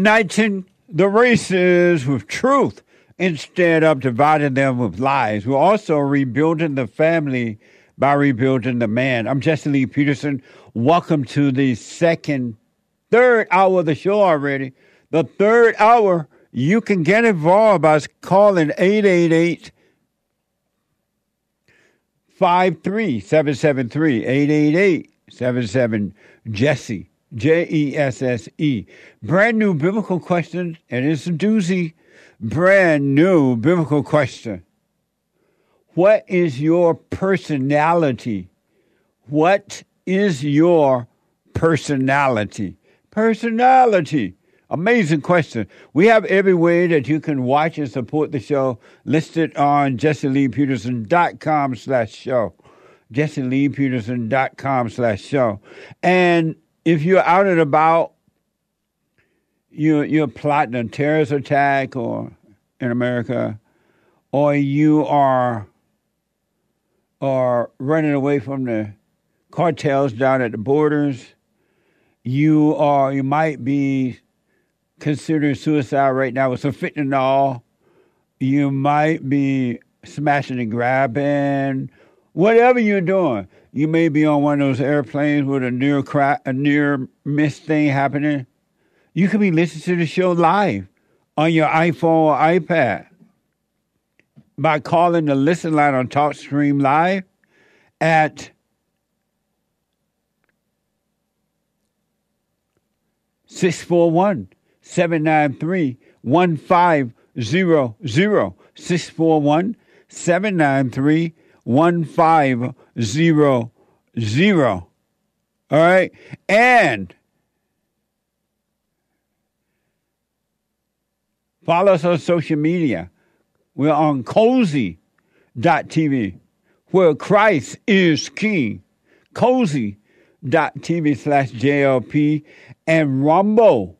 uniting the races with truth instead of dividing them with lies. We're also rebuilding the family by rebuilding the man. I'm Jesse Lee Peterson. Welcome to the second, third hour of the show already. The third hour, you can get involved by calling 888 53773 888 77 Jesse. J E S S E. Brand new biblical question, and it's a doozy. Brand new biblical question. What is your personality? What is your personality? Personality. Amazing question. We have every way that you can watch and support the show listed on jesseleepeterson.com slash show. jesseleepeterson.com slash show. And if you're out and about, you you're plotting a terrorist attack or in America, or you are are running away from the cartels down at the borders, you are you might be considering suicide right now with some fentanyl. You might be smashing and grabbing, whatever you're doing. You may be on one of those airplanes with a near crack, a near miss thing happening. You could be listening to the show live on your iPhone or iPad by calling the listen line on TalkStream Live at 641 793 1500. 641 793 1500. All right. And follow us on social media. We're on cozy.tv where Christ is king. Cozy.tv slash JLP and Rumble.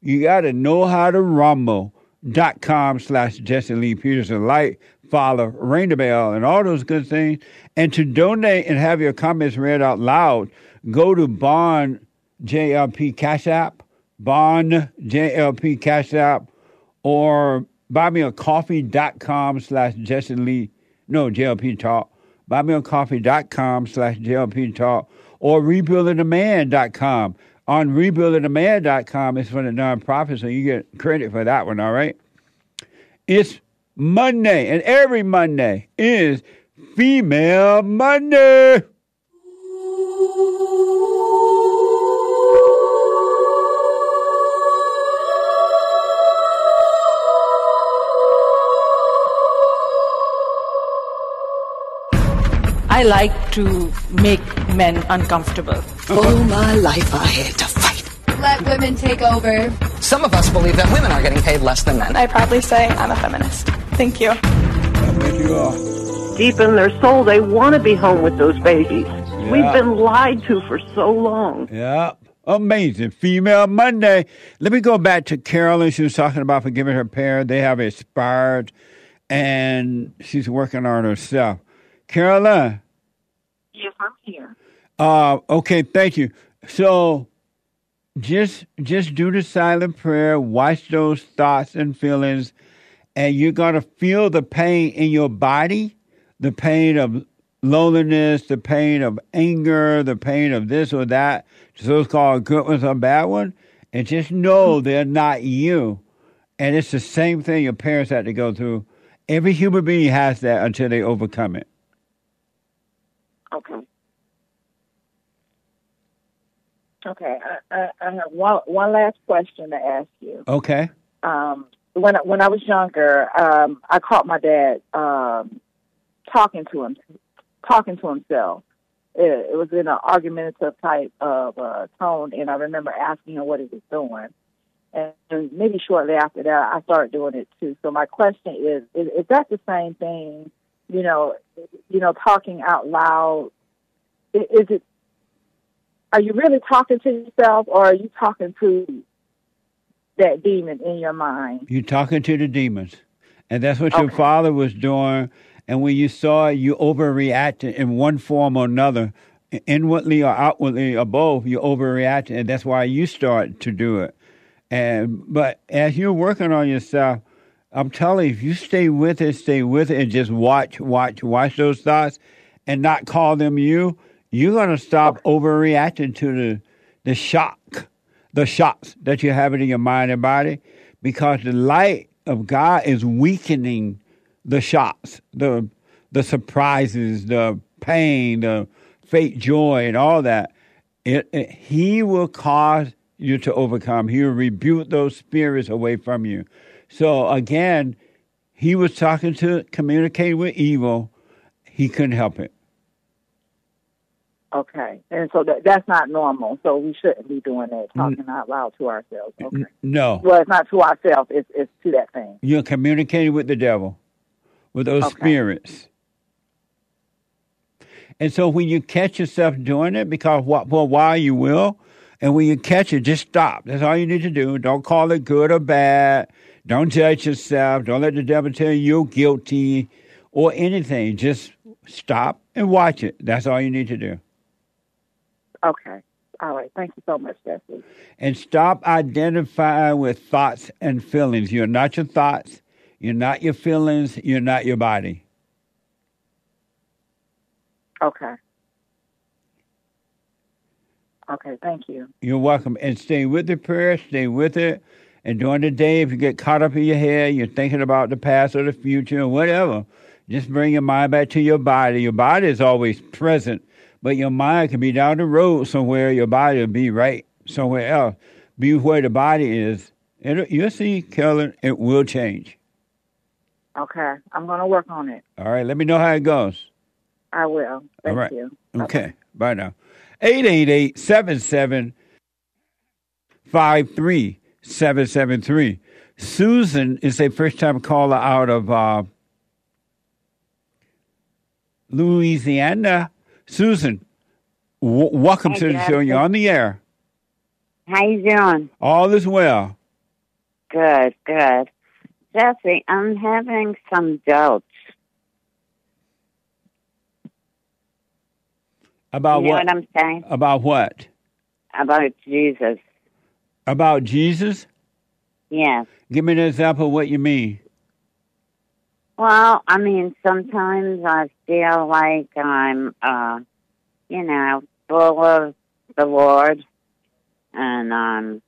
You got to know how to rumble.com slash Jesse Lee Peterson. Like, follow, ring the bell, and all those good things. And to donate and have your comments read out loud, go to Bond JLP Cash App, Bond JLP Cash App, or buymeacoffee.com slash Jesse Lee, no, JLP Talk, buymeacoffee.com slash JLP Talk, or rebuildingtheman.com. On rebuildingtheman.com, it's for the nonprofit, so you get credit for that one, all right? It's Monday, and every Monday is Female Monday. I like to make men uncomfortable. All my life I had to fight. Let women take over. Some of us believe that women are getting paid less than men. I proudly say I'm a feminist. Thank you. There you are. deep in their soul, they want to be home with those babies. We've been lied to for so long. Yeah. Amazing. Female Monday. Let me go back to Carolyn. She was talking about forgiving her parents. They have expired and she's working on herself. Carolyn, Yes, I'm here. uh, okay, thank you. So just just do the silent prayer, watch those thoughts and feelings, and you're gonna feel the pain in your body, the pain of loneliness, the pain of anger, the pain of this or that, so it's called good ones or bad one, and just know they're not you. And it's the same thing your parents had to go through. Every human being has that until they overcome it. Okay. Okay, I, I, I have one, one last question to ask you. Okay? Um, when when I was younger, um, I caught my dad um, talking to him, talking to himself. It, it was in an argumentative type of uh, tone, and I remember asking him what he was doing. And, and maybe shortly after that, I started doing it too. So my question is: Is, is that the same thing? You know, you know, talking out loud. Is, is it? Are you really talking to yourself, or are you talking to that demon in your mind? You're talking to the demons. And that's what your father was doing. And when you saw it, you overreacted in one form or another, inwardly or outwardly or both, you overreacted. And that's why you start to do it. And but as you're working on yourself, I'm telling you, if you stay with it, stay with it, and just watch, watch, watch those thoughts, and not call them you, you're gonna stop overreacting to the the shock, the shots that you're having in your mind and body, because the light of God is weakening the shots, the the surprises, the pain, the fake joy, and all that. It, it- he will cause you to overcome. He will rebuke those spirits away from you. So again, he was talking to communicating with evil. He couldn't help it. Okay, and so that that's not normal. So we shouldn't be doing that, talking out loud to ourselves. Okay. No, Well, it's not to ourselves; it's it's to that thing. you're communicating with the devil, with those Okay. spirits. And so when you catch yourself doing it, because what for a while you will, and when you catch it, just stop. That's all you need to do. Don't call it good or bad. Don't judge yourself. Don't let the devil tell you you're guilty or anything. Just stop and watch it. That's all you need to do. Okay. All right. Thank you so much, Jesse. and stop identifying with thoughts and feelings. You're not your thoughts. You're not your feelings. You're not your body. Okay. Okay. Thank you. You're welcome. And stay with the prayer. Stay with it. And during the day, if you get caught up in your head, you're thinking about the past or the future or whatever, just bring your mind back to your body. Your body is always present, but your mind can be down the road somewhere. Your body will be right somewhere else. Be where the body is. It'll, you'll see, Kellen, it will change. Okay. I'm going to work on it. All right, let me know how it goes. I will. Thank All right. you. Okay. Bye now. 888 77 53773. Susan is a first time caller out of uh, Louisiana. Susan, w- welcome Hi, to the show. You're on the air. How you doing? All is well. Good, good. Jesse, I'm having some doubts. About you know what? what I'm saying? About what? About Jesus. About Jesus? Yes. Give me an example of what you mean. Well, I mean, sometimes I feel like I'm, uh, you know, full of the Lord and I'm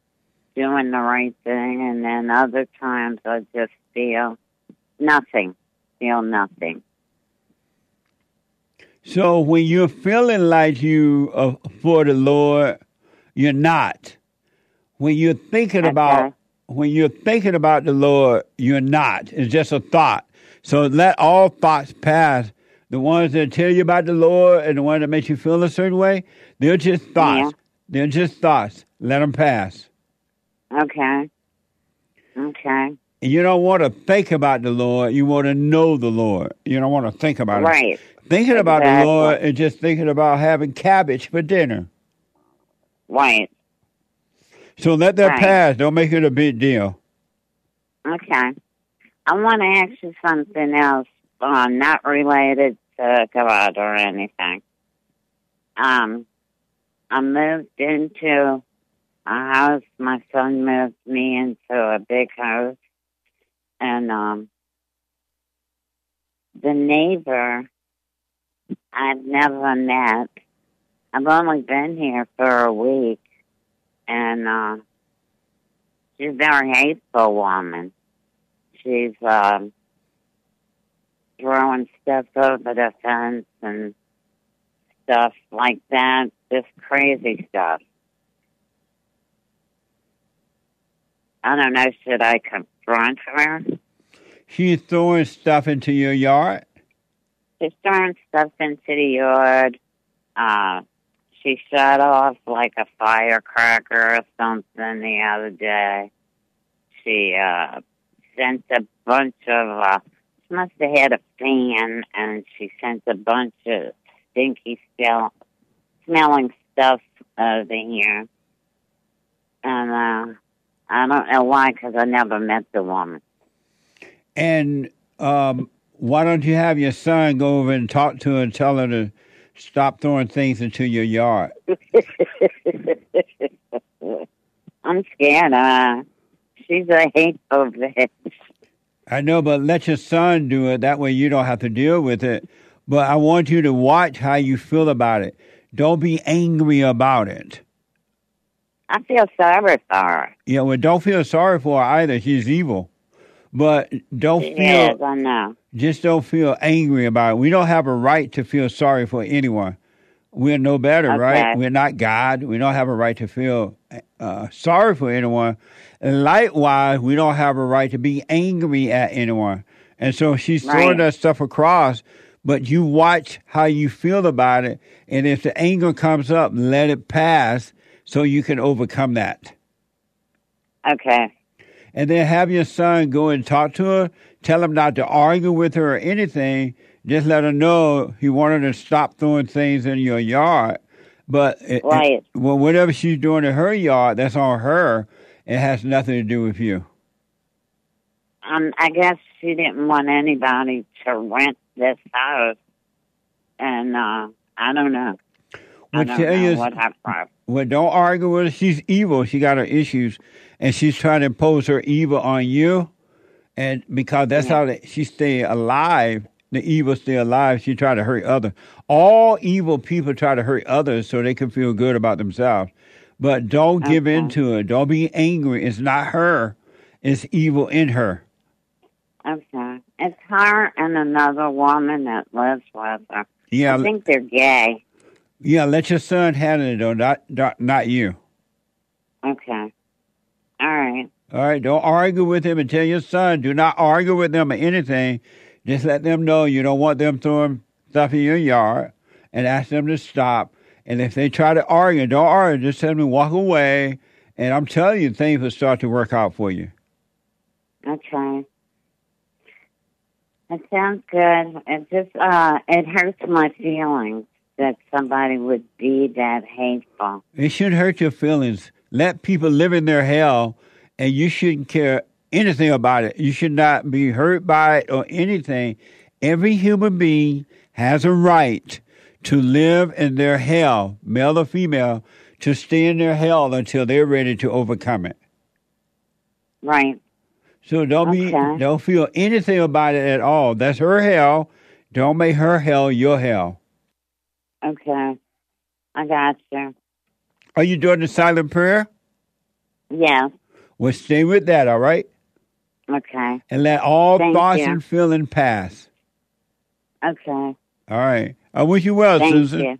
doing the right thing, and then other times I just feel nothing, feel nothing. So when you're feeling like you are for the Lord, you're not. When you're thinking about when you're thinking about the Lord, you're not. It's just a thought. So let all thoughts pass. The ones that tell you about the Lord and the ones that make you feel a certain way, they're just thoughts. Yeah. They're just thoughts. Let them pass. Okay. Okay. You don't want to think about the Lord. You want to know the Lord. You don't want to think about it. Right. Thinking about the Lord is just thinking about having cabbage for dinner. Right. So let that Right. pass. Don't make it a big deal. Okay. I want to ask you something else, uh, not related to God or anything. Um, I moved into a house. My son moved me into a big house, and um, the neighbor I've never met. I've only been here for a week, and uh, she's a very hateful woman. She's um, throwing stuff over the fence and stuff like that. Just crazy stuff. I don't know, should I confront her? She's throwing stuff into your yard. She's throwing stuff into the yard. Uh, she shut off like a firecracker or something the other day. She uh, sent a bunch of, uh, she must have had a fan, and she sent a bunch of stinky smell, smelling stuff over here. And uh, I don't know why, because I never met the woman. And um, why don't you have your son go over and talk to her and tell her to stop throwing things into your yard? I'm scared. Uh, she's a hateful bitch. I know, but let your son do it. That way you don't have to deal with it. But I want you to watch how you feel about it. Don't be angry about it. I feel sorry for her. Yeah, well, don't feel sorry for her either. She's evil. But don't feel, I know. just don't feel angry about it. We don't have a right to feel sorry for anyone. We're no better, right? We're not God. We don't have a right to feel uh, sorry for anyone. Likewise, we don't have a right to be angry at anyone. And so she's throwing Right. that stuff across, but you watch how you feel about it. And if the anger comes up, let it pass so you can overcome that. Okay. And then have your son go and talk to her. Tell him not to argue with her or anything. Just let her know he wanted to stop throwing things in your yard. But Right. it- well, whatever she's doing in her yard, that's on her. It has nothing to do with you. Um, I guess she didn't want anybody to rent this house, and uh, I don't know. I Well, don't tell know you- what happened. Well, don't argue with her. She's evil. She got her issues, and she's trying to impose her evil on you. And because that's how the, she stay alive, the evil stay alive. She try to hurt others. All evil people try to hurt others so they can feel good about themselves. But don't give in to it. Don't be angry. It's not her. It's evil in her. Okay. It's her and another woman that lives with her. Yeah, I think they're gay. yeah. Let your son handle it though, not not, not you. Okay. All right. All right, don't argue with him and tell your son, do not argue with them or anything. Just let them know you don't want them throwing stuff in your yard and ask them to stop. And if they try to argue, don't argue, just tell them to walk away. And I'm telling you, things will start to work out for you. Okay. It sounds good. It just uh it hurts my feelings that somebody would be that hateful. It shouldn't hurt your feelings. Let people live in their hell, and you shouldn't care anything about it. You should not be hurt by it or anything. Every human being has a right to live in their hell, male or female, to stay in their hell until they're ready to overcome it. Right. So don't be, don't feel anything about it at all. That's her hell. Don't make her hell your hell. Okay. I got you. Are you doing the silent prayer? Yes. Well, stay with that, all right? Okay. And let all Thank thoughts you. and feeling pass. Okay. All right. I wish you well, Thank Susan. you.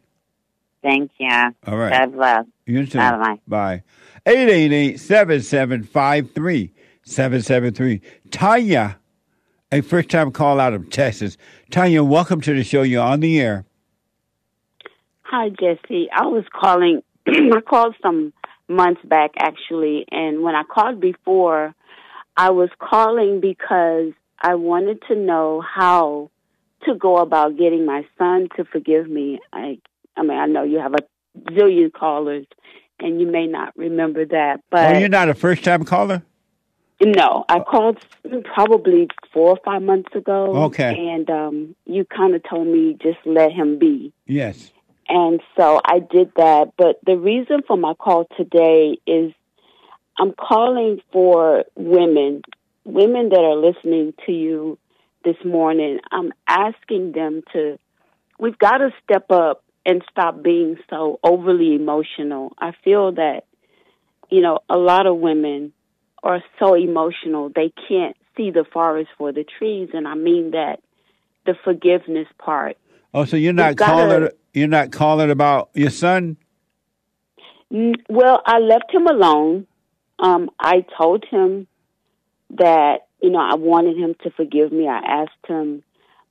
Thank you. All right. God bless. You too. Bye-bye. Bye. 888-7753-773. Tonya, a first-time call out of Texas. Tonya, welcome to the show. You're on the air. Hi, Jesse. I was calling. I called some months back, actually, and when I called before, I was calling because I wanted to know how to go about getting my son to forgive me. I, I mean, I know you have a zillion callers, and you may not remember that, but oh, you're not a first-time caller? no, I called probably four or five months ago. Okay. and um, you kind of told me just let him be. Yes. And so I did that. But the reason for my call today is I'm calling for women, women that are listening to you this morning. I'm asking them to, we've got to step up and stop being so overly emotional. I feel that, you know, a lot of women are so emotional, they can't see the forest for the trees. And I mean that the forgiveness part. Oh, so you're not calling you're not calling about your son? Well, I left him alone. Um, I told him that you know I wanted him to forgive me. I asked him,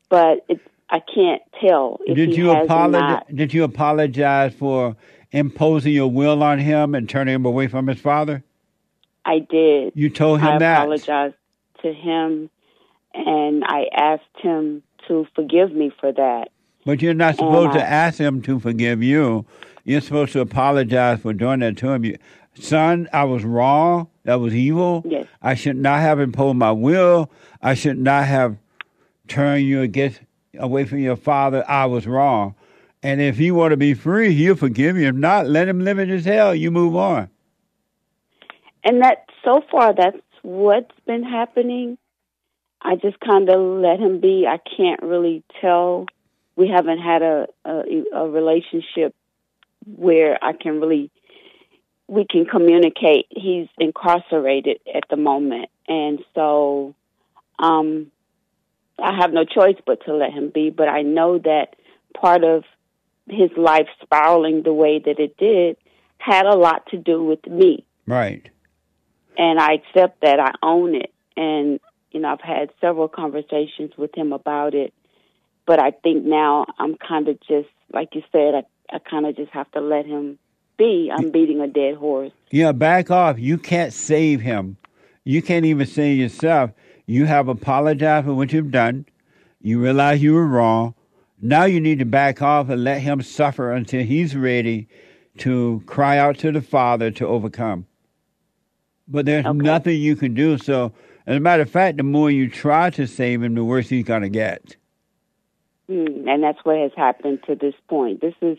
but it, I can't tell if Did you apologize? Did you apologize for imposing your will on him and turning him away from his father? I did. You told him I that. I apologized to him, and I asked him to forgive me for that. But you're not supposed And to ask him to forgive you. You're supposed to apologize for doing that to him. You, Son, I was wrong. That was evil. Yes. I should not have imposed my will. I should not have turned you against away from your father. I was wrong. And if you want to be free, he'll forgive you. If not, let him live in his hell. You move on. And that so far, that's what's been happening. I just kind of let him be. I can't really tell. We haven't had a, a a relationship where I can really we can communicate. He's incarcerated at the moment, and so um, I have no choice but to let him be. But I know that part of his life spiraling the way that it did had a lot to do with me Right. and I accept that. I own it, and you know I've had several conversations with him about it. But I think now I'm kind of just like you said. I I kind of just have to let him be. I'm beating a dead horse. Yeah, back off. You can't save him. You can't even save yourself. You have apologized for what you've done. You realize you were wrong. Now you need to back off and let him suffer until he's ready to cry out to the Father to overcome. But there's nothing you can do. So, as a matter of fact, the more you try to save him, the worse he's going to get. Hmm, and that's what has happened to this point. This is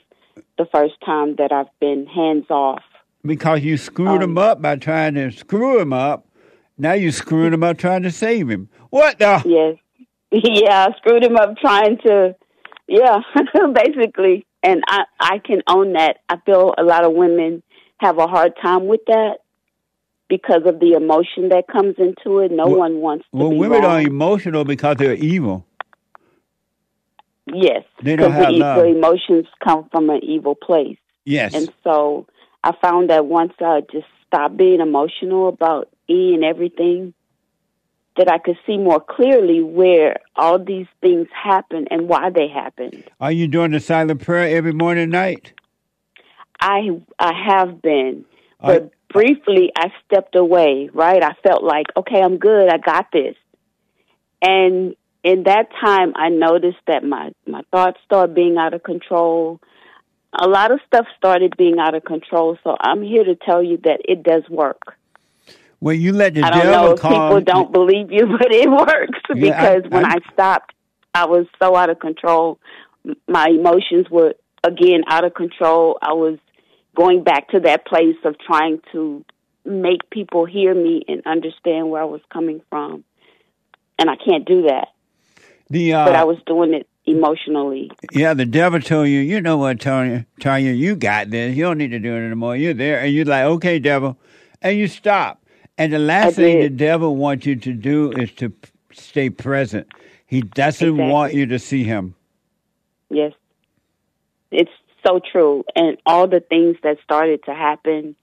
the first time that I've been hands off. Because you screwed um, him up by trying to screw him up. Now you're screwing him up trying to save him. What the? Yes. Yeah, I screwed him up trying to, yeah, basically. And I, I can own that. I feel a lot of women have a hard time with that because of the emotion that comes into it. No Well- one wants to Well, be women wrong. are emotional because they're evil. Yes, because the, the emotions come from an evil place. Yes. And so I found that once I just stopped being emotional about E and everything, that I could see more clearly where all these things happen and why they happened. Are you doing the silent prayer every morning and night? I I have been, I- but briefly I stepped away. Right, I felt like okay, I'm good. I got this, and in that time, I noticed that my my thoughts started being out of control. A lot of stuff started being out of control. So I'm here to tell you that it does work. Well, you let the I don't devil know if calm. people don't believe you, but it works Yeah, I- because when I- I stopped, I was so out of control. My emotions were again out of control. I was going back to that place of trying to make people hear me and understand where I was coming from, and I can't do that. The uh, but I was doing it emotionally. yeah, the devil told you, you know what, Tony, Tonya, you got this. You don't need to do it anymore. You're there, and you're like, okay, devil, and you stop. And the last thing the devil wants you to do is to stay present. He doesn't Exactly. want you to see him. Yes. It's so true. And all the things that started to happen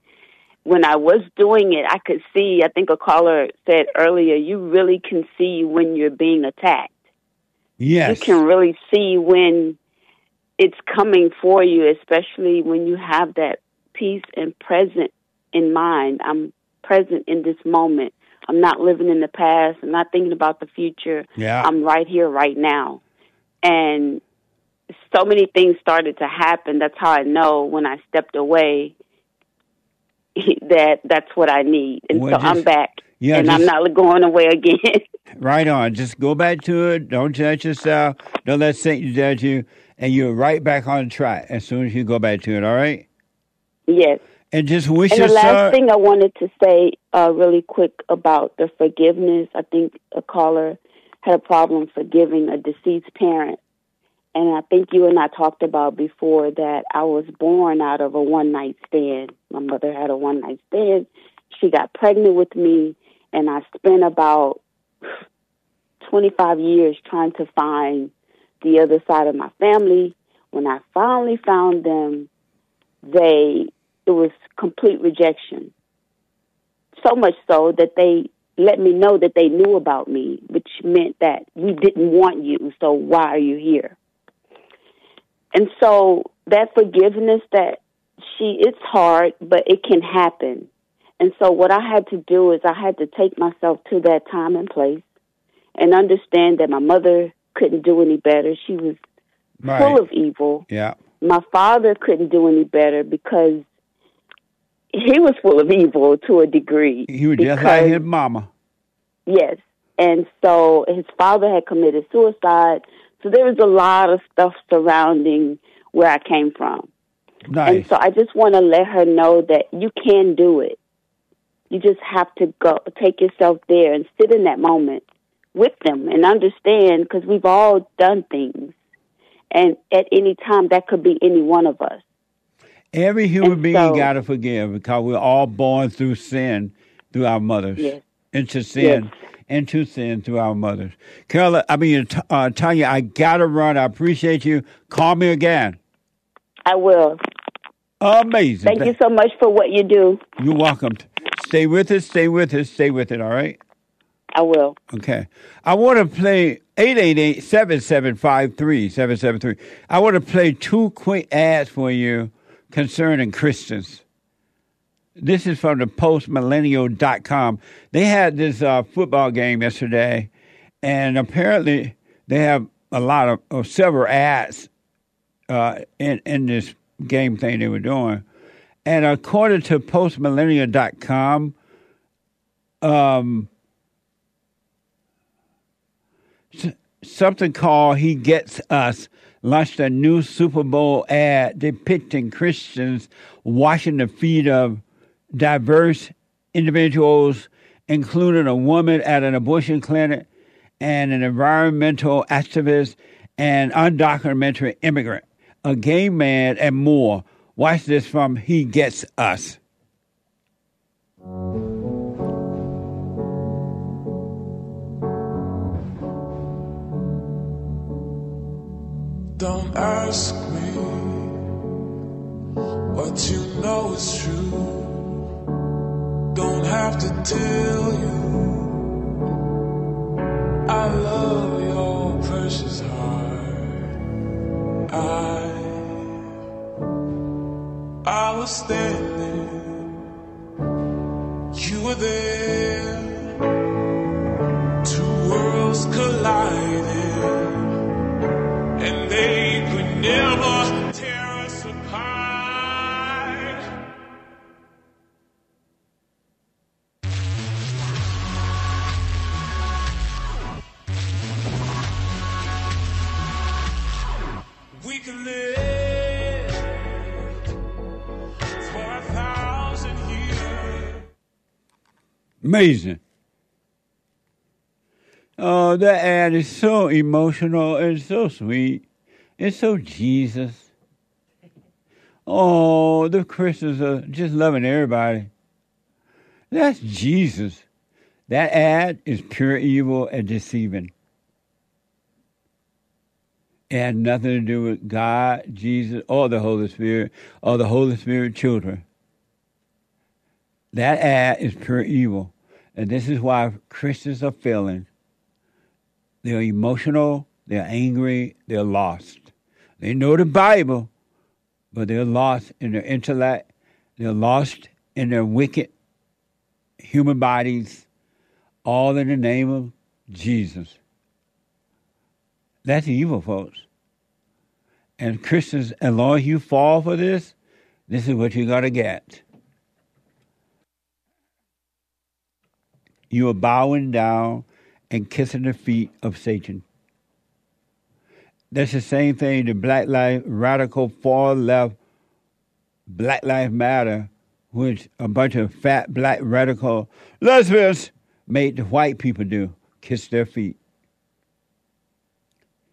when I was doing it, I could see, I think a caller said earlier, you really can see when you're being attacked. Yes. You can really see when it's coming for you, especially when you have that peace and present in mind. I'm present in this moment. I'm not living in the past. I'm not thinking about the future. Yeah. I'm right here, right now. And so many things started to happen. That's how I know when I stepped away that that's what I need. And Well, so I'm back. Yeah, and I'm not going away again. Right on. Just go back to it. Don't judge yourself. Don't let Satan judge you. And you're right back on track as soon as you go back to it, all right? yes. And just wish And the last thing I wanted to say uh, really quick about the forgiveness, I think a caller had a problem forgiving a deceased parent. And I think you and I talked about before that I was born out of a one night stand. My mother had a one night stand. She got pregnant with me, and I spent about 25 years trying to find the other side of my family. When I finally found them, they it was complete rejection. so much so that they let me know that they knew about me, which meant that we didn't want you, so why are you here? And so that forgiveness that she, it's hard, but it can happen. And so what I had to do is I had to take myself to that time and place and understand that my mother couldn't do any better. She was Right. full of evil. Yeah. My father couldn't do any better because he was full of evil to a degree. He was just like his mama. Yes. And so his father had committed suicide. So there was a lot of stuff surrounding where I came from. And so I just want to let her know that you can do it. You just have to go, take yourself there and sit in that moment with them and understand because we've all done things. And at any time, that could be any one of us. Every human And being so- got to forgive because we're all born through sin through our mothers. Yes. Into sin. Into sin through our mothers. Carla, I mean, uh, Tonya, I got to run. I appreciate you. Call me again. I will. Amazing. Thank you so much for what you do. You're welcome. Stay with us. Stay with us. Stay with it. All right. I will. Okay. I want to play 888-7753-773. I want to play two quick ads for you concerning Christians. This is from the postmillennial.com. They had this uh, football game yesterday, and apparently they have a lot of, of several ads uh, in, in this game thing they were doing. And according to postmillennial.com, um, something called He Gets Us launched a new Super Bowl ad depicting Christians washing the feet of diverse individuals, including a woman at an abortion clinic and an environmental activist and undocumented immigrant, a gay man, and more. Watch this from He Gets Us. Don't ask me what you know is true. Don't have to tell you. I love standing, you were there. Amazing. Oh, that ad is so emotional and so sweet. It's so Jesus. Oh, the Christians are just loving everybody. That's Jesus. That ad is pure evil and deceiving. It had nothing to do with God, Jesus, or the Holy Spirit, or the Holy Spirit children. That ad is pure evil. And this is why Christians are failing. They're emotional, they're angry, they're lost. They know the Bible, but they're lost in their intellect, they're lost in their wicked human bodies, all in the name of Jesus. That's evil, folks. And Christians, as long as you fall for this, this is what you're going to get. You are bowing down and kissing the feet of Satan. That's the same thing the Black Lives Radical far left Black Lives Matter, which a bunch of fat black radical lesbians made the white people do kiss their feet.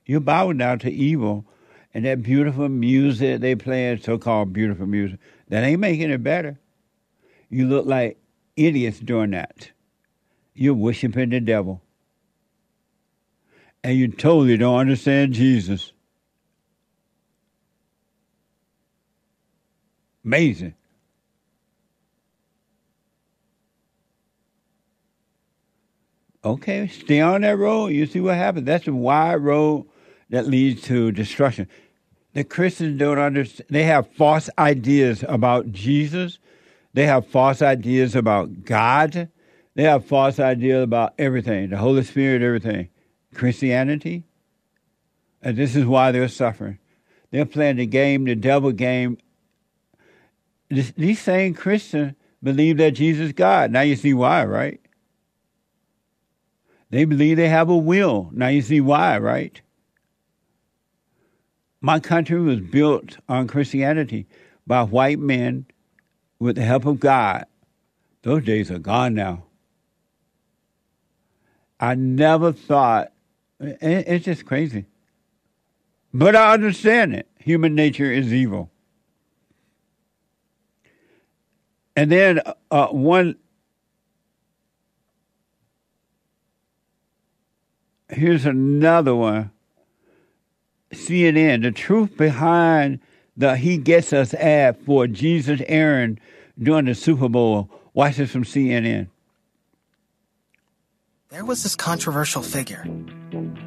You're bowing down to evil, and that beautiful music they playing, so-called beautiful music, that ain't making it better. You look like idiots doing that. You're worshiping the devil. And you totally don't understand Jesus. Amazing. Okay, stay on that road. You see what happens. That's a wide road that leads to destruction. The Christians don't understand. They have false ideas about Jesus. They have false ideas about God. They have false ideas about everything, the Holy Spirit, everything. Christianity. And this is why they're suffering. They're playing the game, the devil game. This, these same Christians believe that Jesus is God. Now you see why, right? They believe they have a will. Now you see why, right? My country was built on Christianity by white men with the help of God. Those days are gone now. I never thought, it's just crazy. But I understand it. Human nature is evil. And then uh, one here's another one. CNN, the truth behind the He Gets Us ad for Jesus Aaron during the Super Bowl. Watch this from CNN. There was this controversial figure.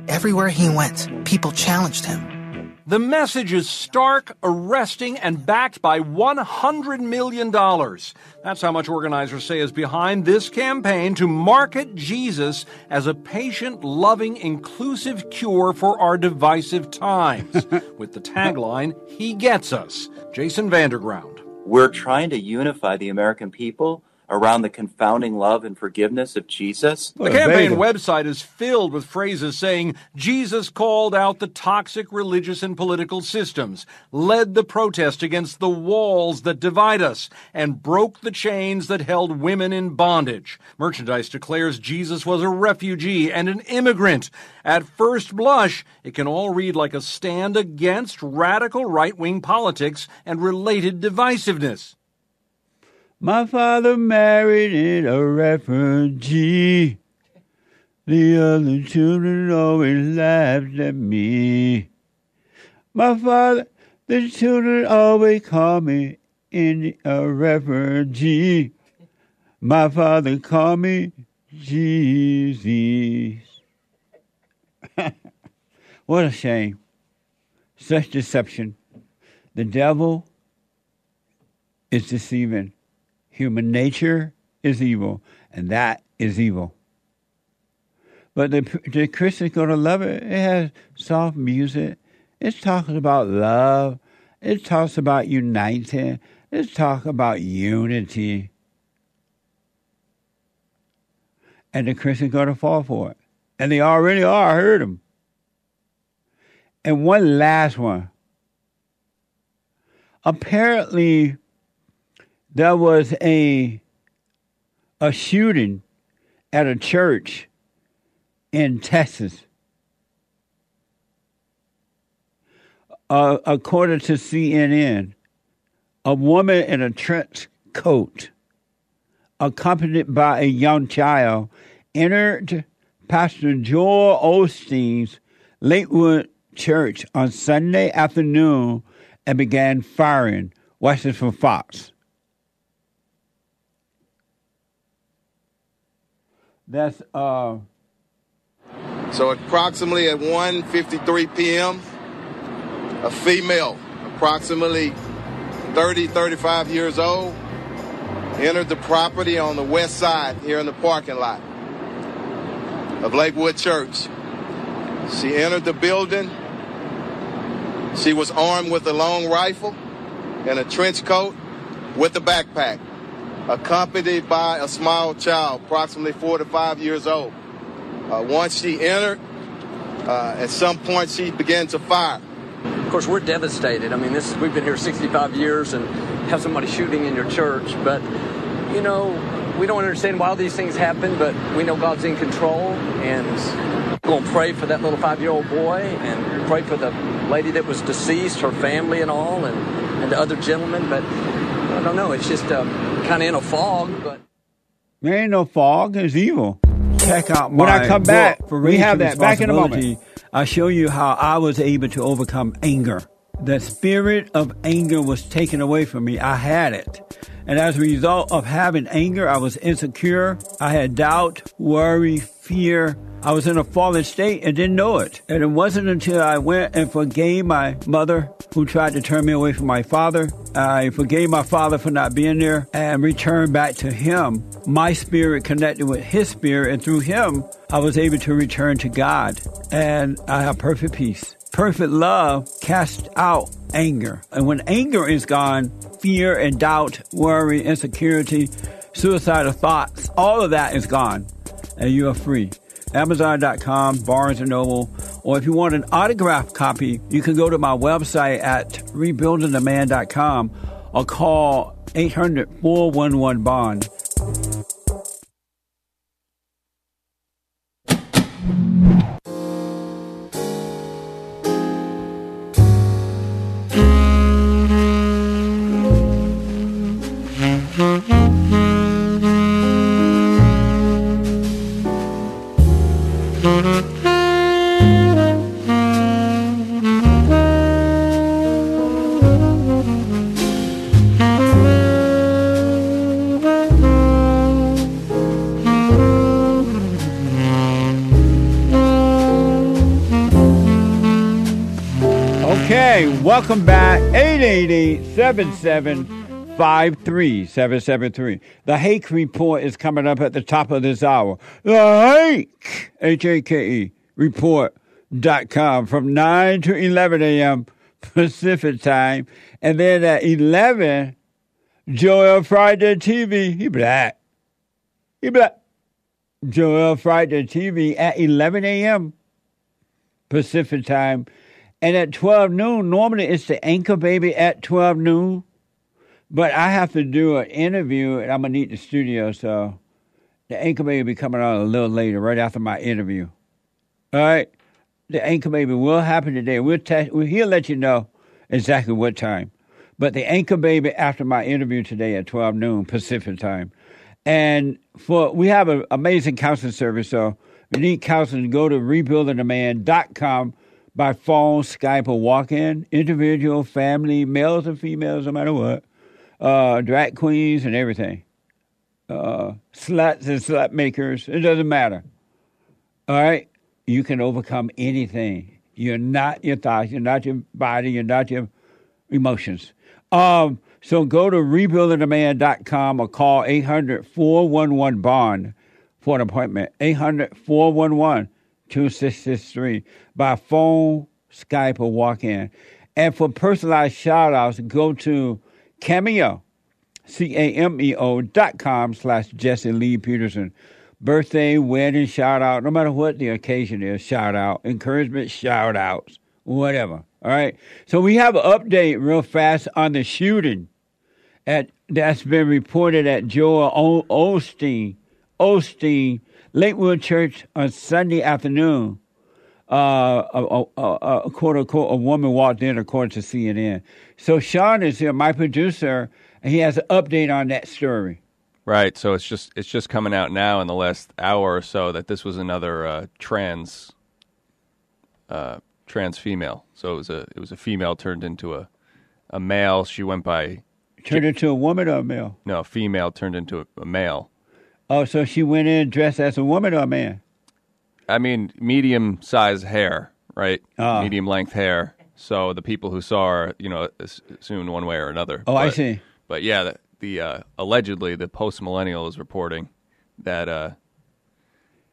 Everywhere he went, people challenged him. The message is stark, arresting, and backed by $100 million. That's how much organizers say is behind this campaign to market Jesus as a patient, loving, inclusive cure for our divisive times. With the tagline, He Gets Us. Jason Vanderground. We're trying to unify the American people around the confounding love and forgiveness of Jesus. The campaign website is filled with phrases saying Jesus called out the toxic religious and political systems, led the protest against the walls that divide us, and broke the chains that held women in bondage. Merchandise declares Jesus was a refugee and an immigrant. At first blush, it can all read like a stand against radical right wing politics and related divisiveness. My father married in a refugee. The other children always laughed at me. My father, the children always call me in a refugee. My father called me Jesus. what a shame. Such deception. The devil is deceiving. Human nature is evil, and that is evil. But the, the Christian's going to love it. It has soft music. It talks about love. It talks about uniting. It talks about unity. And the Christian's going to fall for it. And they already are. I heard them. And one last one. Apparently, there was a a shooting at a church in Texas. Uh, according to CNN, a woman in a trench coat, accompanied by a young child, entered Pastor Joel Osteen's Lakewood Church on Sunday afternoon and began firing. Watch this from Fox. That's uh. So approximately at 1:53 p.m., a female, approximately 30, 35 years old, entered the property on the west side here in the parking lot of Lakewood Church. She entered the building. She was armed with a long rifle and a trench coat with a backpack accompanied by a small child, approximately four to five years old. Uh, once she entered, uh, at some point she began to fire. Of course, we're devastated. I mean, this we've been here 65 years and have somebody shooting in your church, but you know, we don't understand why these things happen, but we know God's in control, and we're going to pray for that little five-year-old boy and pray for the lady that was deceased, her family and all, and, and the other gentleman, but I don't know. It's just um, kind of in a fog, but. There ain't no fog. It's evil. Check out when I come back, for we have that back in a moment. responsibility. I show you how I was able to overcome anger. The spirit of anger was taken away from me. I had it. And as a result of having anger, I was insecure. I had doubt, worry, fear. I was in a fallen state and didn't know it. And it wasn't until I went and forgave my mother who tried to turn me away from my father. I forgave my father for not being there and returned back to him. My spirit connected with his spirit and through him, I was able to return to God and I have perfect peace. Perfect love casts out anger. And when anger is gone, fear and doubt, worry, insecurity, suicidal thoughts, all of that is gone and you are free. Amazon.com, Barnes & Noble, or if you want an autographed copy, you can go to my website at rebuildingtheman.com or call 800-411-BOND. Okay, welcome back. 888-7753-773. The Hake Report is coming up at the top of this hour. The Hake, H-A-K-E, report.com from 9 to 11 a.m. Pacific time. And then at 11, Joel Friday TV. He black. He black. Joel Friday TV at 11 a.m. Pacific time. And at 12 noon, normally it's the anchor baby at 12 noon. But I have to do an interview and I'm going to need the studio. So the anchor baby will be coming on a little later, right after my interview. All right. The anchor baby will happen today. We'll test, we'll, he'll let you know exactly what time. But the anchor baby after my interview today at 12 noon Pacific time. And for we have an amazing counseling service. So if you need counseling, go to rebuildingtheman.com by phone, Skype, or walk in, individual, family, males and females, no matter what, uh, drag queens and everything, uh, sluts and slut makers, it doesn't matter. All right? You can overcome anything. You're not your thoughts, you're not your body, you're not your emotions. Um, so go to rebuildingtheman.com or call 800 411 Bond for an appointment. 800 411 2663 by phone, Skype, or walk in. And for personalized shout outs, go to Cameo, C A M E O dot com slash Jesse Lee Peterson. Birthday, wedding, shout out, no matter what the occasion is, shout out, encouragement, shout outs, whatever. All right. So we have an update real fast on the shooting at that's been reported at Joel Osteen, Osteen Lakewood Church on Sunday afternoon. Uh, a, a, a, a quote unquote a woman walked in according to CNN. So Sean is here, my producer, and he has an update on that story. Right. So it's just it's just coming out now in the last hour or so that this was another uh, trans uh, trans female. So it was a it was a female turned into a a male. She went by Turned into a woman or a male? no female turned into a, a male. Oh, so she went in dressed as a woman or a man? I mean, medium size hair, right? Ah. Medium length hair. So the people who saw her, you know, assumed one way or another. Oh, I see. But yeah, the, the uh, allegedly the post millennial is reporting that uh,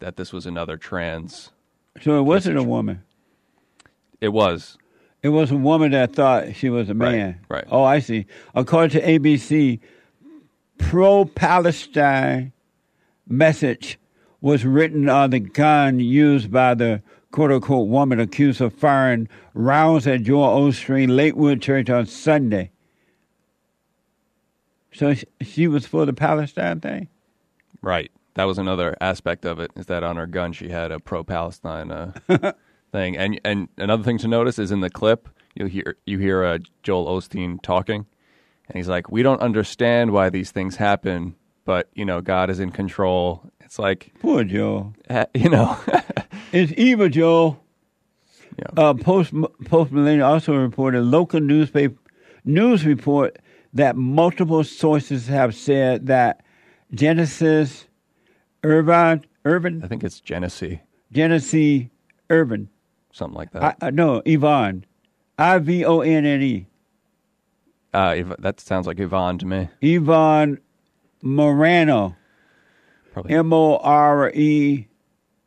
that this was another trans. So it wasn't a woman. It was. It was a woman that thought she was a man. right. Oh, I see. According to ABC, pro Palestine message was written on the gun used by the quote unquote woman accused of firing rounds at Joel Osteen Lakewood Church on Sunday. So she was for the Palestine thing? Right. That was another aspect of it. Is that on her gun she had a pro Palestine uh, thing, and and another thing to notice is in the clip you hear you hear uh, Joel Osteen talking, and he's like, "We don't understand why these things happen, but you know God is in control." It's like Poor Joel. ha- you know, It's evil, Joe. Yeah. Uh, Post Post Millennial also reported local newspaper news report that multiple sources have said that Genesis Irvine Urban I think it's Genesee, Genesee Urban something like that. I, no Yvonne I V O N N E Uh, that sounds like Yvonne to me. Yvonne Moreno M O R E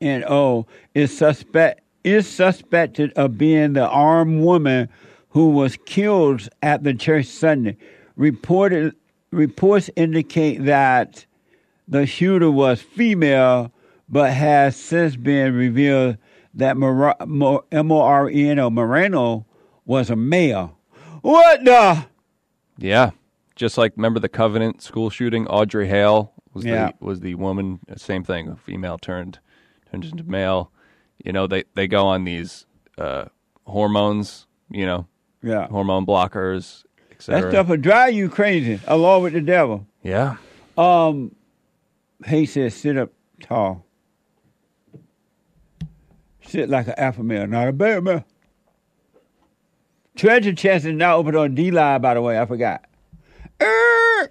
N O is suspect is suspected of being the armed woman who was killed at the church Sunday. Reported reports indicate that the shooter was female, but has since been revealed that Mor- Mo- M O R E N O Moreno was a male. What the? Yeah, just like remember the Covenant school shooting. Audrey Hale was Yeah. the was the woman. Same thing. A female turned turned into male. You know they they go on these uh, hormones. You know, Yeah. hormone blockers, etc. That stuff will drive you crazy, along with the devil. Yeah. Um, he says, sit up tall. Sit like an alpha male, not a beta male. Treasure chest is now open on D Live, by the way. I forgot.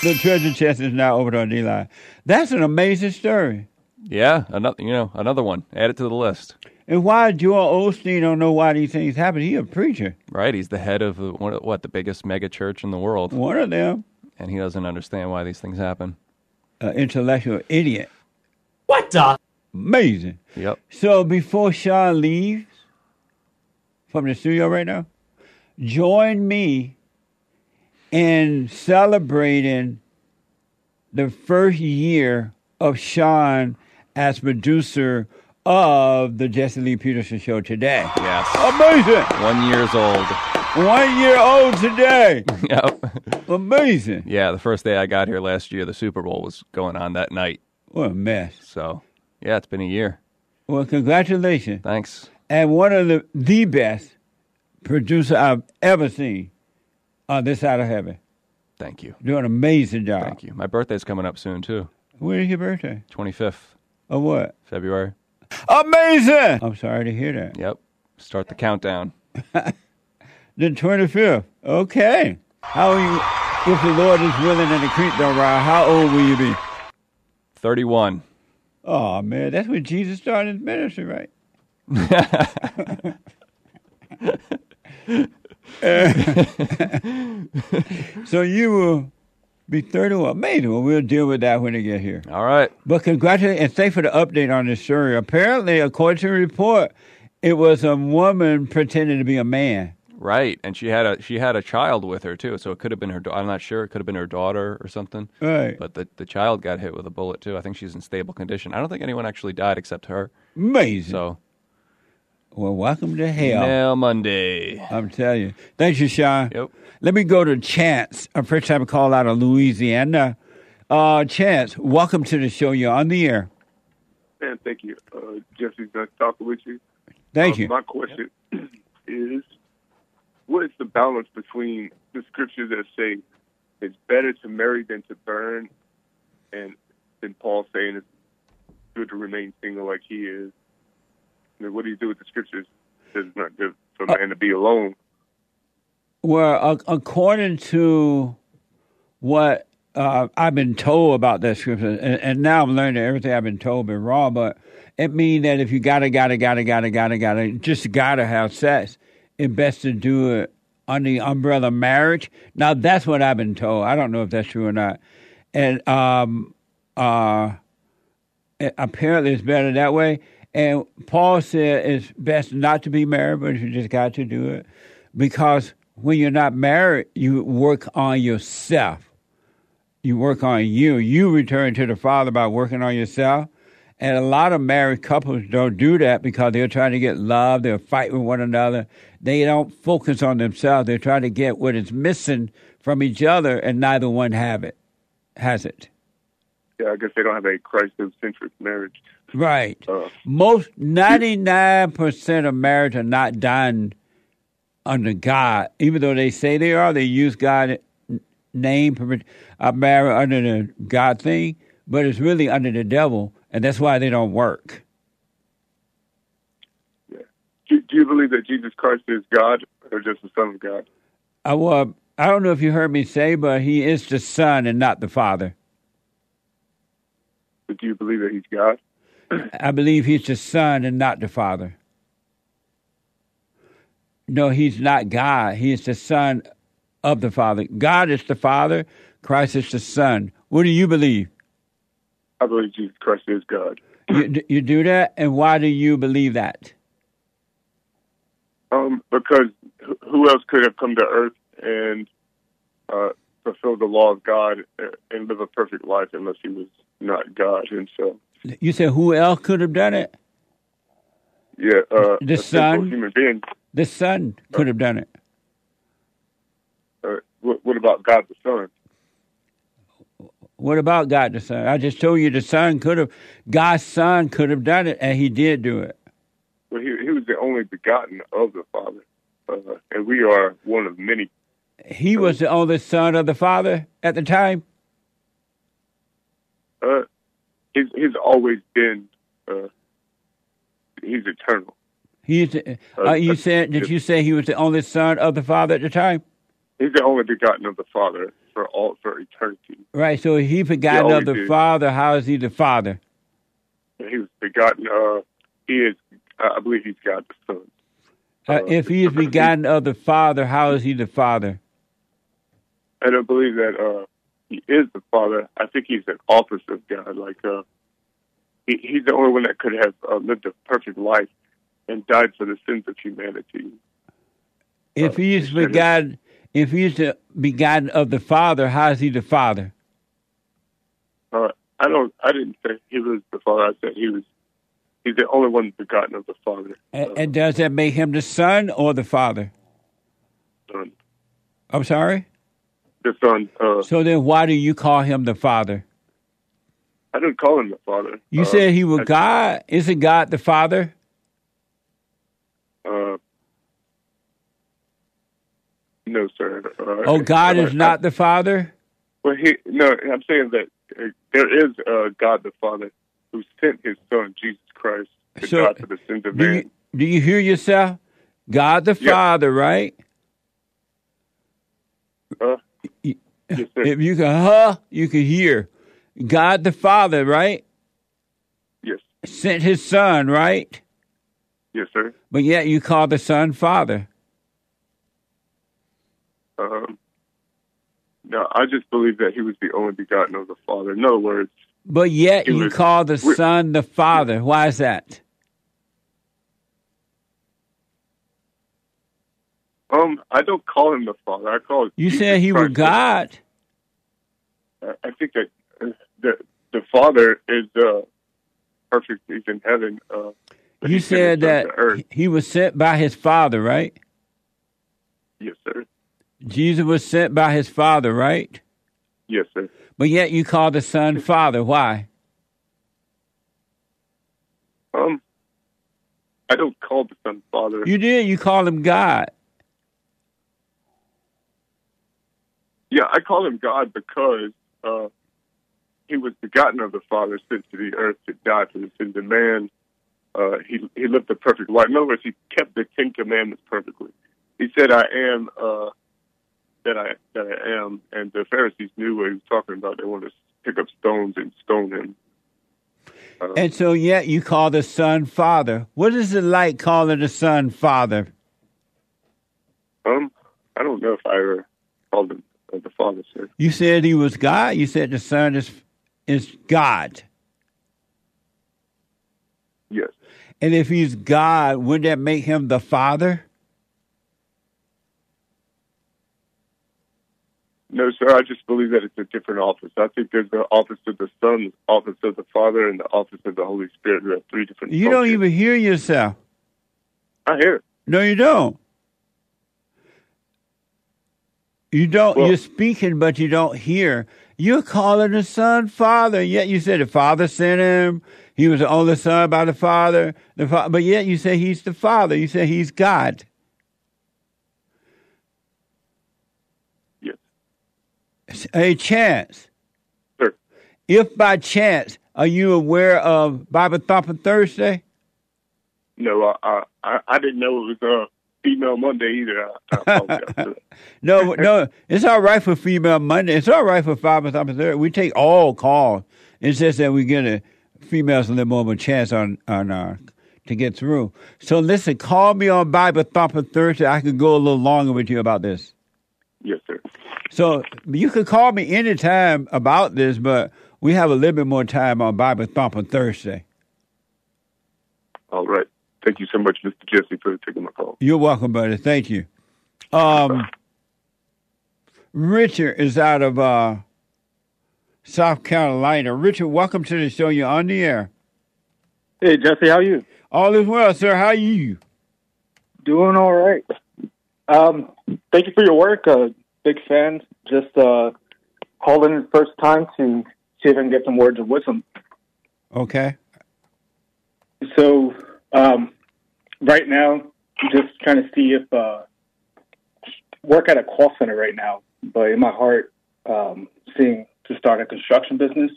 The treasure chest is now open on D Live. That's an amazing story. Yeah, another you know another one. Add it to the list. And why Joel Osteen don't know why these things happen? He a preacher. Right, he's the head of uh, one of- what the biggest mega church in the world, One of them, and he doesn't understand why these things happen. an intellectual idiot. What the? Amazing. Yep. So before Sean leaves from the studio right now, join me in celebrating the first year of Sean as producer of the Jesse Lee Peterson Show today. Yes. Amazing. One years old. One year old today. yep. Amazing. Yeah, the first day I got here last year, the Super Bowl was going on that night. What a mess. So, yeah, it's been a year. Well, congratulations. Thanks. And one of the the best producer I've ever seen on this side of heaven. Thank you. Doing an amazing job. Thank you. My birthday's coming up soon too. When is your birthday? 25th Of what? February. Amazing! I'm sorry to hear that. Yep. Start the countdown. The 25th. Okay. How you, if the Lord is willing and the creek don't rise, how old will you be? 31. Oh, man, that's when Jesus started his ministry, right? Uh, so you will be 31. Amazing. Well, we'll deal with that when they get here. All right. But congratulations and thanks for the update on this story. Apparently, according to the report, it was a woman pretending to be a man. Right, and she had a she had a child with her too, so it could have been her. I'm not sure. It could have been her daughter or something. Right. But the the child got hit with a bullet too. I think she's in stable condition. I don't think anyone actually died except her. Amazing. So Well, welcome to hell. Mail Monday. I'm telling you. Thanks, you, Sean. Yep. Let me go to Chance, a first time call out of Louisiana. Uh, Chance, welcome to the show. You're on the air. Man, thank you. Uh, Jesse's nice talking with you. Thank Uh, you. My question is, what is the balance between the scriptures that say it's better to marry than to burn, and then Paul saying it's good to remain single like he is? What do you do with the scriptures? It's not good for a man to be alone. Well, according to what uh, I've been told about that scripture, and, and now I'm learning everything I've been told been wrong, but it means that if you gotta, gotta, gotta, gotta, gotta, gotta, just gotta have sex, it's best to do it under the umbrella of marriage. Now, that's what I've been told. I don't know if that's true or not. And um, uh, apparently it's better that way. And Paul said it's best not to be married, but you just got to do it because when you're not married, you work on yourself. You work on you. You return to the Father by working on yourself. And a lot of married couples don't do that because they're trying to get love. They're fighting with one another. They don't focus on themselves. They're trying to get what is missing from each other, and neither one have it. Has it? Yeah, I guess they don't have a Christ-centric marriage. Right. Uh, Most ninety nine percent of marriage are not done under God, even though they say they are. They use God name are married under the God thing, but it's really under the devil, and that's why they don't work. Do, do you believe that Jesus Christ is God or just the Son of God? I, well, I don't know if you heard me say, but he is the Son and not the Father. But do you believe that he's God? I believe he's the Son and not the Father. No, he's not God. He is the Son of the Father. God is the Father. Christ is the Son. What do you believe? I believe Jesus Christ is God. You, you do that, and why do you believe that? Um, because who else could have come to earth and uh, fulfill the law of God uh, and live a perfect life unless he was not God himself? You said who else could have done it? Yeah, uh, The Son? human being. The Son could have done it. Uh, what, what about God the Son? What about God the Son? I just told you the Son could have, God's Son could have done it, and he did do it. Well, he, he was the only begotten of the Father, uh, and we are one of many. He was the only Son of the Father at the time. Uh, he's always been. Uh, he's eternal. He's, uh, you said, did you say he was the only Son of the Father at the time? He's the only begotten of the Father for all for eternity. Right, so he begotten always of the did. Father. How is he the Father? He was begotten. Uh, he is. I believe he's God the Son. Uh, if he is begotten of the Father, how is he the Father? I don't believe that uh, he is the Father. I think he's an office of God. Like uh, he, he's the only one that could have uh, lived a perfect life and died for the sins of humanity. If he is begotten, if he is the begotten of the Father, how is he the Father? Uh, I don't. I didn't say he was the Father. I said he was. He's the only one begotten of the Father. And, and does that make him the Son or the Father? Son. I'm sorry. The Son. Uh, So then, why do you call him the Father? I didn't call him the Father. You Uh, said he was I- God. Isn't God the Father? Uh, no, sir. Uh, Oh, God uh, is not the Father. Well, he no. I'm saying that uh, there is uh, God the Father who sent His Son Jesus Christ to So, die for the sins of Do man. you, do you hear yourself? God the Yeah. Father, right? Uh, yes, sir. If you can huh, you can hear. God the Father, right? Yes. Sent his son, right? Yes, sir. But yet you call the son Father. Um, no, I just believe that He was the only begotten of the Father. In other words, But yet you was- call the son the Father. Why is that? um, I don't call Him the Father. I call You Jesus said he was God. I think that the the Father is uh, perfect. He's in heaven. Uh, You said that he was sent by his Father, right? Yes, sir. Jesus was sent by his Father, right? Yes, sir. But yet you call the son Father. Why? Um, I don't call the Son Father. You did. You call him God. Yeah, I call him God because uh, he was begotten of the Father, sent to the earth to die for the sins of man. Uh, he he lived a perfect life. In other words, he kept the Ten Commandments perfectly. He said, "I am uh, that I that I am," and the Pharisees knew what he was talking about. They wanted to pick up stones and stone him. Uh, And so yet you call the son Father. What is it like calling the son Father? um, I don't know if I ever called him uh, the Father, sir. You said he was God. You said the son is is God. Yes. And if he's God, wouldn't that make him the Father? No, sir. I just believe that it's a different office. I think there's the office of the Son, office of the Father, and the office of the Holy Spirit. We have three different. You don't even hear yourself. I hear. it. No, you don't. You don't. Well- you're speaking, but you don't hear. You're calling the son Father. and Yet you said the Father sent him. He was the only son by the Father. The fa- but yet you say he's the Father. You say he's God. Yes. A chance. Sir. If by chance, are you aware of Bible Thumping Thursday? No, I I, I didn't know it was uh, female Monday either. I, I apologize. for that. No, no, it's all right for female Monday. It's all right for five something. thirty. We take all calls. It's just that we get a females a little more of a chance on on uh, to get through. So listen, call me on Bible Thumper Thursday. I could go a little longer with you about this. yes, sir. So you could call me anytime about this, but we have a little bit more time on Bible Thumper Thursday. All right. Thank you so much, Mr. Jesse, for taking my call. You're welcome, buddy. Thank you. Um, Richard is out of uh, South Carolina. Richard, welcome to the show. You're on the air. Hey, Jesse, how are you? All is well, sir. How are you? Doing all right. Um, thank you for your work. Uh, big fan. Just uh, called in the first time to see if I can get some words of wisdom. Okay. So, um, right now, just trying to see if uh, work at a call center right now, but in my heart, um, seeing to start a construction business.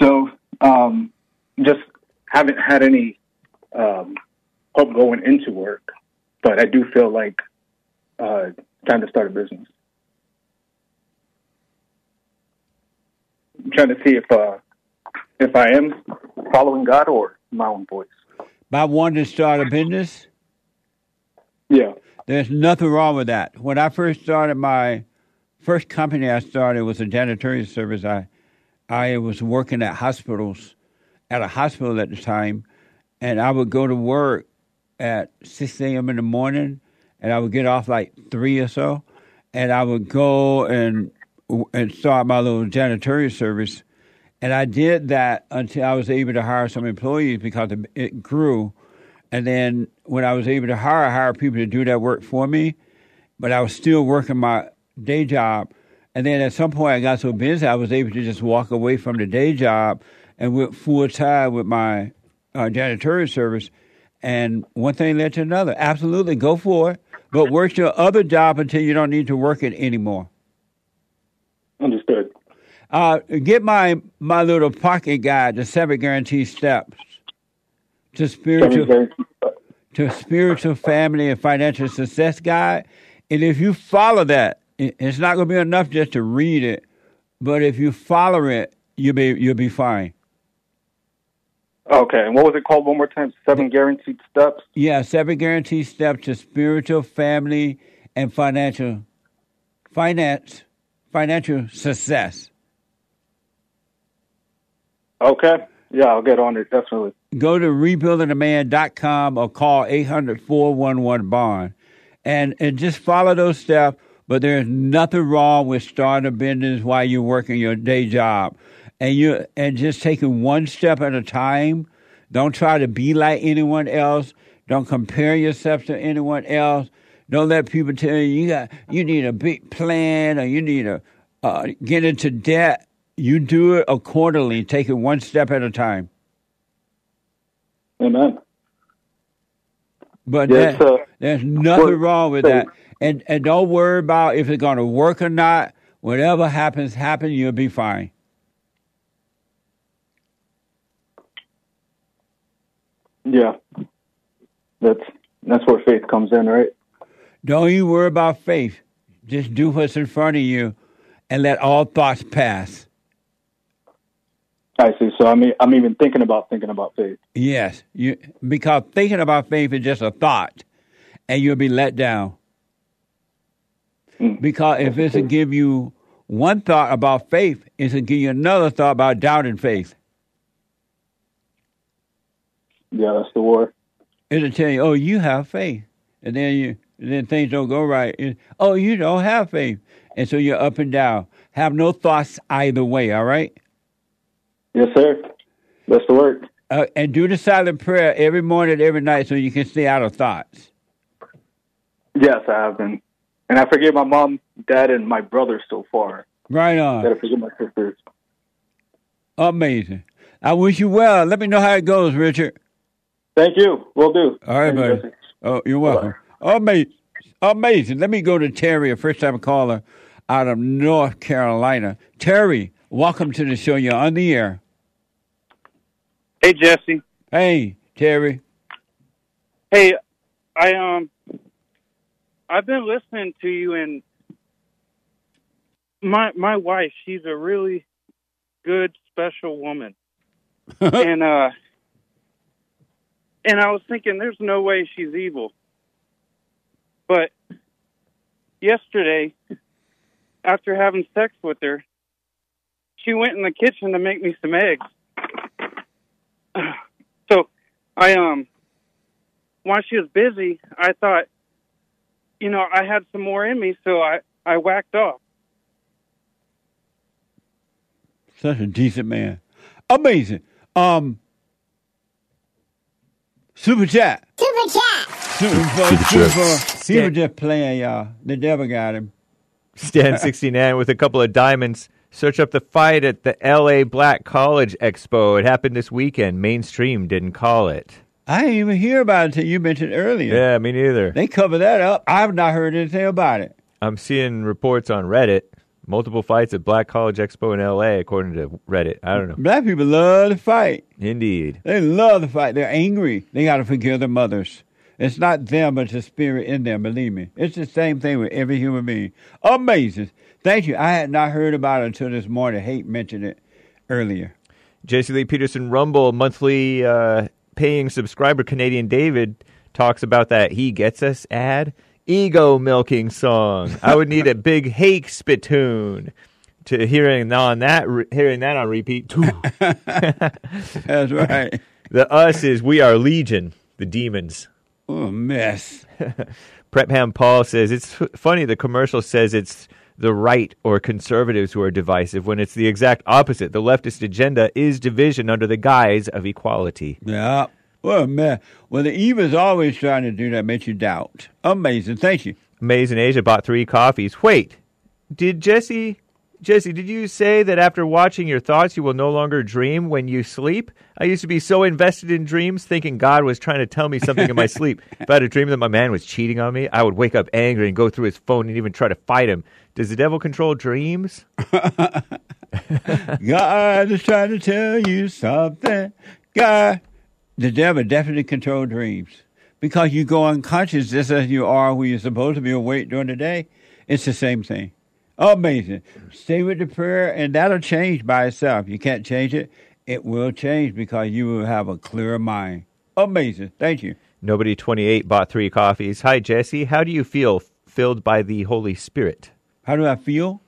So, um, just haven't had any um, hope going into work, but I do feel like uh, time to start a business. I'm trying to see if uh, if I am following God or my own voice. By wanting to start a business? Yeah. There's nothing wrong with that. When I first started my first company I started was a janitorial service. I I was working at hospitals at a hospital at the time and I would go to work at six AM in the morning and I would get off like three or so and I would go and and start my little janitorial service. And I did that until I was able to hire some employees because it- grew. And then when I was able to hire, I hired people to do that work for me. But I was still working my day job. And then at some point, I got so busy, I was able to just walk away from the day job and went full time with my uh, janitorial service. And one thing led to another. Absolutely, go for it. But work your other job until you don't need to work it anymore. Uh, get my my little pocket guide, the seven guarantee steps to spiritual to spiritual family and financial success guide. And if you follow that, it's not going to be enough just to read it, but if you follow it, you'll be you'll be fine. Okay. And what was it called one more time? Seven guaranteed steps. Yeah, seven guaranteed steps to spiritual family and financial finance financial success. Okay. Yeah, I'll get on it definitely. go to rebuildingaman.com or call 800-411-BOND and, and just follow those steps. But there's nothing wrong with starting a business while you're working your day job. And you and just taking one step at a time. Don't try to be like anyone else. Don't compare yourself to anyone else. Don't let people tell you you got you need a big plan or you need to uh, get into debt. You do it accordingly, take it one step at a time. Amen. But Yes, that, uh, there's nothing wrong with that. And and don't worry about if it's going to work or not. Whatever happens, happen. You'll be fine. Yeah. That's that's where faith comes in, right? Don't you worry about faith. Just do what's in front of you, and let all thoughts pass. I see. So I'm I'm even thinking about thinking about faith. Yes, you because thinking about faith is just a thought, and you'll be let down. Mm. Because if it's to give you one thought about faith, it's to give you another thought about doubting faith. Yeah, that's the war. It'll tell you, oh, you have faith, and then you then things don't go right. It- oh, you don't have faith, and so you're up and down. Have no thoughts either way. All right. Yes, sir. That's the word. Uh, and do the silent prayer every morning, every night, so you can stay out of thoughts. Yes, I have been. And I forgive my mom, dad, and my brother so far. Right on. Gotta forgive my sisters. Amazing. I wish you well. Let me know how it goes, Richard. Thank you. Will do. All right, you, buddy. Jesse. Oh, you're welcome. Amazing. Amazing. Let me go to Terry, a first time caller out of North Carolina. Terry, welcome to the show. You're on the air. Hey, Jesse. Hey, Terry. Hey, I um, I've been listening to you, and my my wife, she's a really good, special woman, and uh, and I was thinking, there's no way she's evil, but yesterday, after having sex with her, she went in the kitchen to make me some eggs. So I um while she was busy, I thought, you know, I had some more in me, so I I whacked off. Such a decent man. Amazing. Um, super chat. Super chat. Super, Super super, chat. He was just playing, y'all. The devil got him. Stan sixty nine with a couple of diamonds. Search up the fight at the L.A. Black College Expo. It happened this weekend. Mainstream didn't call it. I didn't even hear about it until you mentioned earlier. Yeah, me neither. They cover that up. I've not heard anything about it. I'm seeing reports on Reddit. Multiple fights at Black College Expo in L.A. According to Reddit. I don't know. Black people love to fight. Indeed. They love to fight. They're angry. They got to forgive their mothers. It's not them, but the spirit in them. Believe me. It's the same thing with every human being. Amazing. Thank you. I had not heard about it until this morning. Hake mentioned it earlier. Jesse Lee Peterson Rumble monthly uh, paying subscriber Canadian David talks about that he gets us ad ego milking song. I would need a big hake spittoon to hearing on that hearing that on repeat. That's right. the us is we are legion, the demons. Oh, mess. Prep Ham Paul says it's funny. The commercial says it's the right or conservatives who are divisive when it's the exact opposite. The leftist agenda is division under the guise of equality. Yeah. Well, man. Well, the evil's always trying to do that, makes you doubt. Amazing. Thank you. Amazing Asia bought three coffees. Wait, did Jesse? Jesse, did you say that after watching your thoughts, you will no longer dream when you sleep? I used to be so invested in dreams, thinking God was trying to tell me something in my sleep. If I had a dream that my man was cheating on me, I would wake up angry and go through his phone and even try to fight him. Does the devil control dreams? God is trying to tell you something. God, the devil definitely controls dreams because you go unconscious just as you are when you're supposed to be awake during the day. It's the same thing. Amazing. Stay with the prayer, and that'll change by itself. You can't change it. It will change because you will have a clearer mind. Amazing. Thank you. Nobody 28 bought three coffees. Hi, Jesse. How do you feel filled by the Holy Spirit? How do I feel?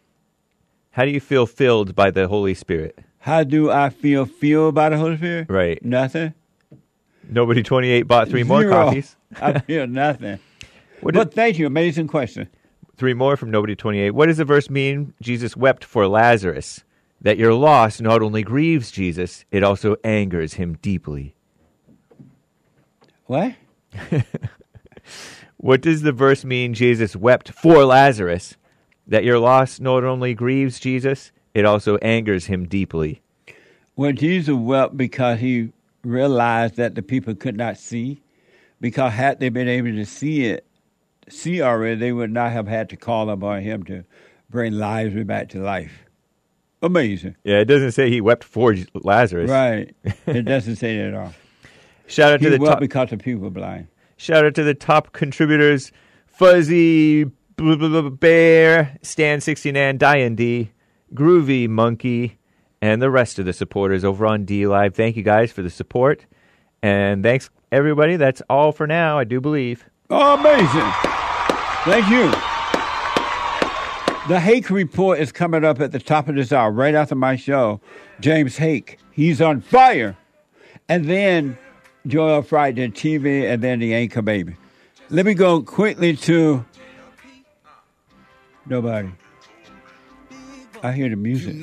How do you feel filled by the Holy Spirit? How do I feel filled by the Holy Spirit? Right. Nothing. Nobody 28 bought three more Zero. coffees. I feel nothing. What but thank you. Amazing question. Three more from Nobody 28. What does the verse mean? Jesus wept for Lazarus. That your loss not only grieves Jesus, it also angers him deeply. What? What does the verse mean? Jesus wept for Lazarus. That your loss not only grieves Jesus, it also angers him deeply. Well, Jesus wept because he realized that the people could not see. Because had they been able to see it, see already, they would not have had to call upon him to bring Lazarus back to life. Amazing. Yeah, it doesn't say he wept for Lazarus. Right. It doesn't say that at all. Shout out he to the wept top. because the people blind. Shout out to the top contributors: Fuzzy Bear, Stan sixty nine, Diane D, Groovy Monkey, and the rest of the supporters over on D Live. Thank you guys for the support, and thanks everybody. That's all for now. I do believe. Amazing. Thank you. The Hake Report is coming up at the top of this hour, right after my show. James Hake, he's on fire. And then Joel Friday TV, and then the Anchor Baby. Let me go quickly to nobody. I hear the music.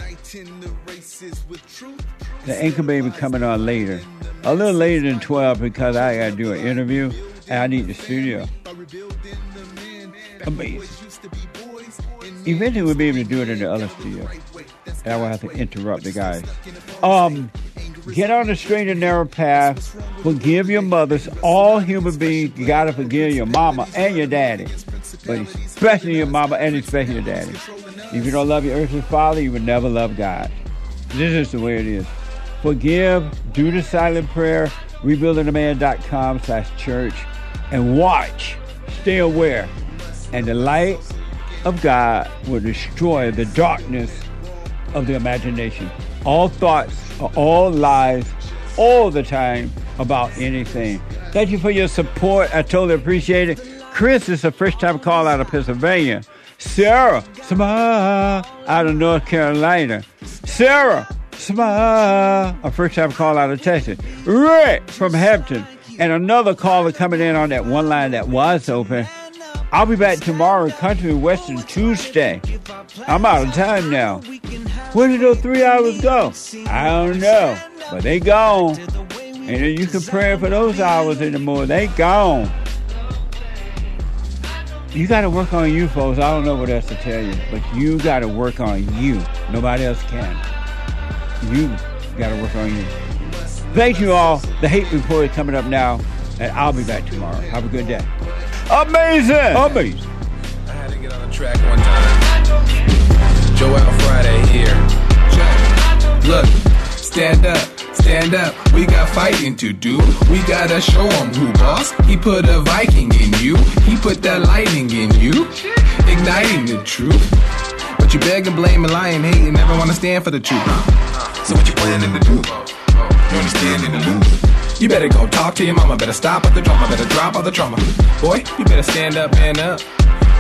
The Anchor Baby coming on later. A little later than 12 because I got to do an interview and I need the studio. Amazing. Eventually we'll be able to do it in the other studio. And I will have to interrupt the guys. Um, get on the straight and narrow path. Forgive your mothers. All human beings, you got to forgive your mama and your daddy. But especially your mama and especially your daddy. If you don't love your earthly father, you will never love God. This is the way it is. Forgive, do the silent prayer, rebuildingtheman.com slash church, and watch. Stay aware. And the light of God will destroy the darkness of the imagination. All thoughts are all lies all the time about anything. Thank you for your support. I totally appreciate it. Chris is a first time call out of Pennsylvania. Sarah, smile out of North Carolina. Sarah, smile, a first time call out of Texas. Rick from Hampton. And another caller coming in on that one line that was open. I'll be back tomorrow, Country Western Tuesday. I'm out of time now. Where did those three hours go? I don't know, but they gone. And you can pray for those hours anymore. They gone. You got to work on you, folks. I don't know what else to tell you, but you got to work on you. Nobody else can. You got to work on you. Thank you all. The Hake Report is coming up now, and I'll be back tomorrow. Have a good day. Amazing! Amazing. I had to get on the track one time. Joel Friday here. Look, stand up, stand up. We got fighting to do. We gotta show 'em who boss. He put a Viking in you. He put that lightning in you. Igniting the truth. But you beg and blame and lie and hate and never wanna stand for the truth. So what you planning to do? You understand in the lose. You better go talk to your mama. Better stop at the drama. Better drop all the trauma. Boy, you better stand up and up.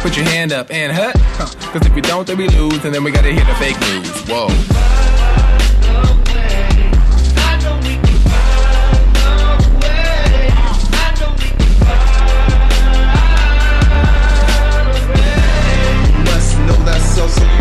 Put your hand up and hut. Huh. Cause if you don't, then we lose. And then we gotta hear the fake news. Whoa. So so you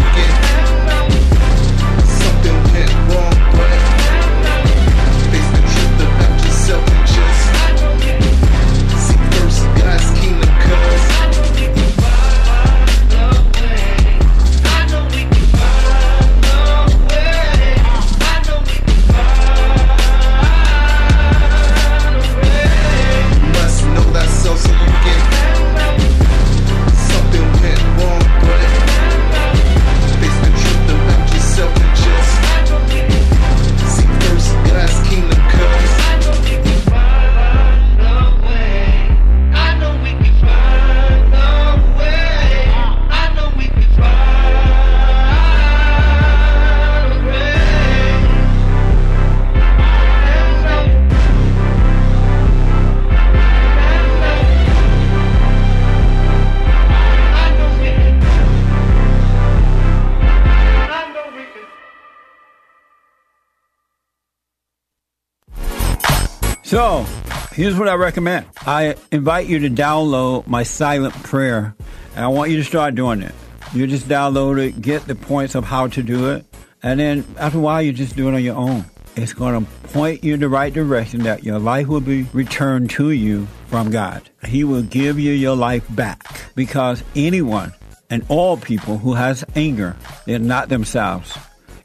So, here's what I recommend. I invite you to download my silent prayer, and I want you to start doing it. You just download it, get the points of how to do it, and then after a while, you just do it on your own. It's going to point you in the right direction that your life will be returned to you from God. He will give you your life back because anyone and all people who has anger, they're not themselves.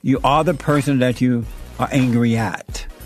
You are the person that you are angry at.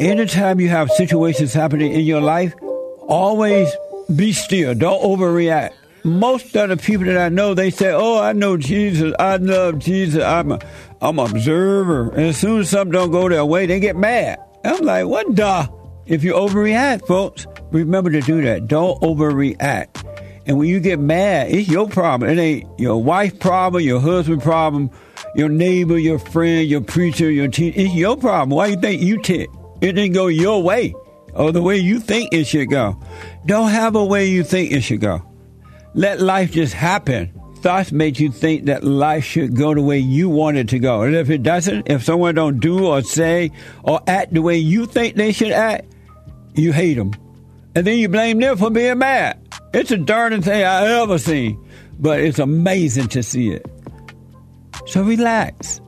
Anytime you have situations happening in your life, always be still. Don't overreact. Most of the people that I know, they say, "Oh, I know Jesus. I love Jesus. I'm a, I'm an observer." And as soon as something don't go their way, they get mad. I'm like, "What the?" If you overreact, folks, remember to do that. Don't overreact. And when you get mad, it's your problem. It ain't your wife's problem, your husband's problem, your neighbor, your friend, your preacher, your teacher. It's your problem. Why you think you tick? It didn't go your way or the way you think it should go. Don't have a way you think it should go. Let life just happen. Thoughts make you think that life should go the way you want it to go. And if it doesn't, if someone don't do or say or act the way you think they should act, you hate them. And then you blame them for being mad. It's the darndest thing I ever seen. But it's amazing to see it. So relax.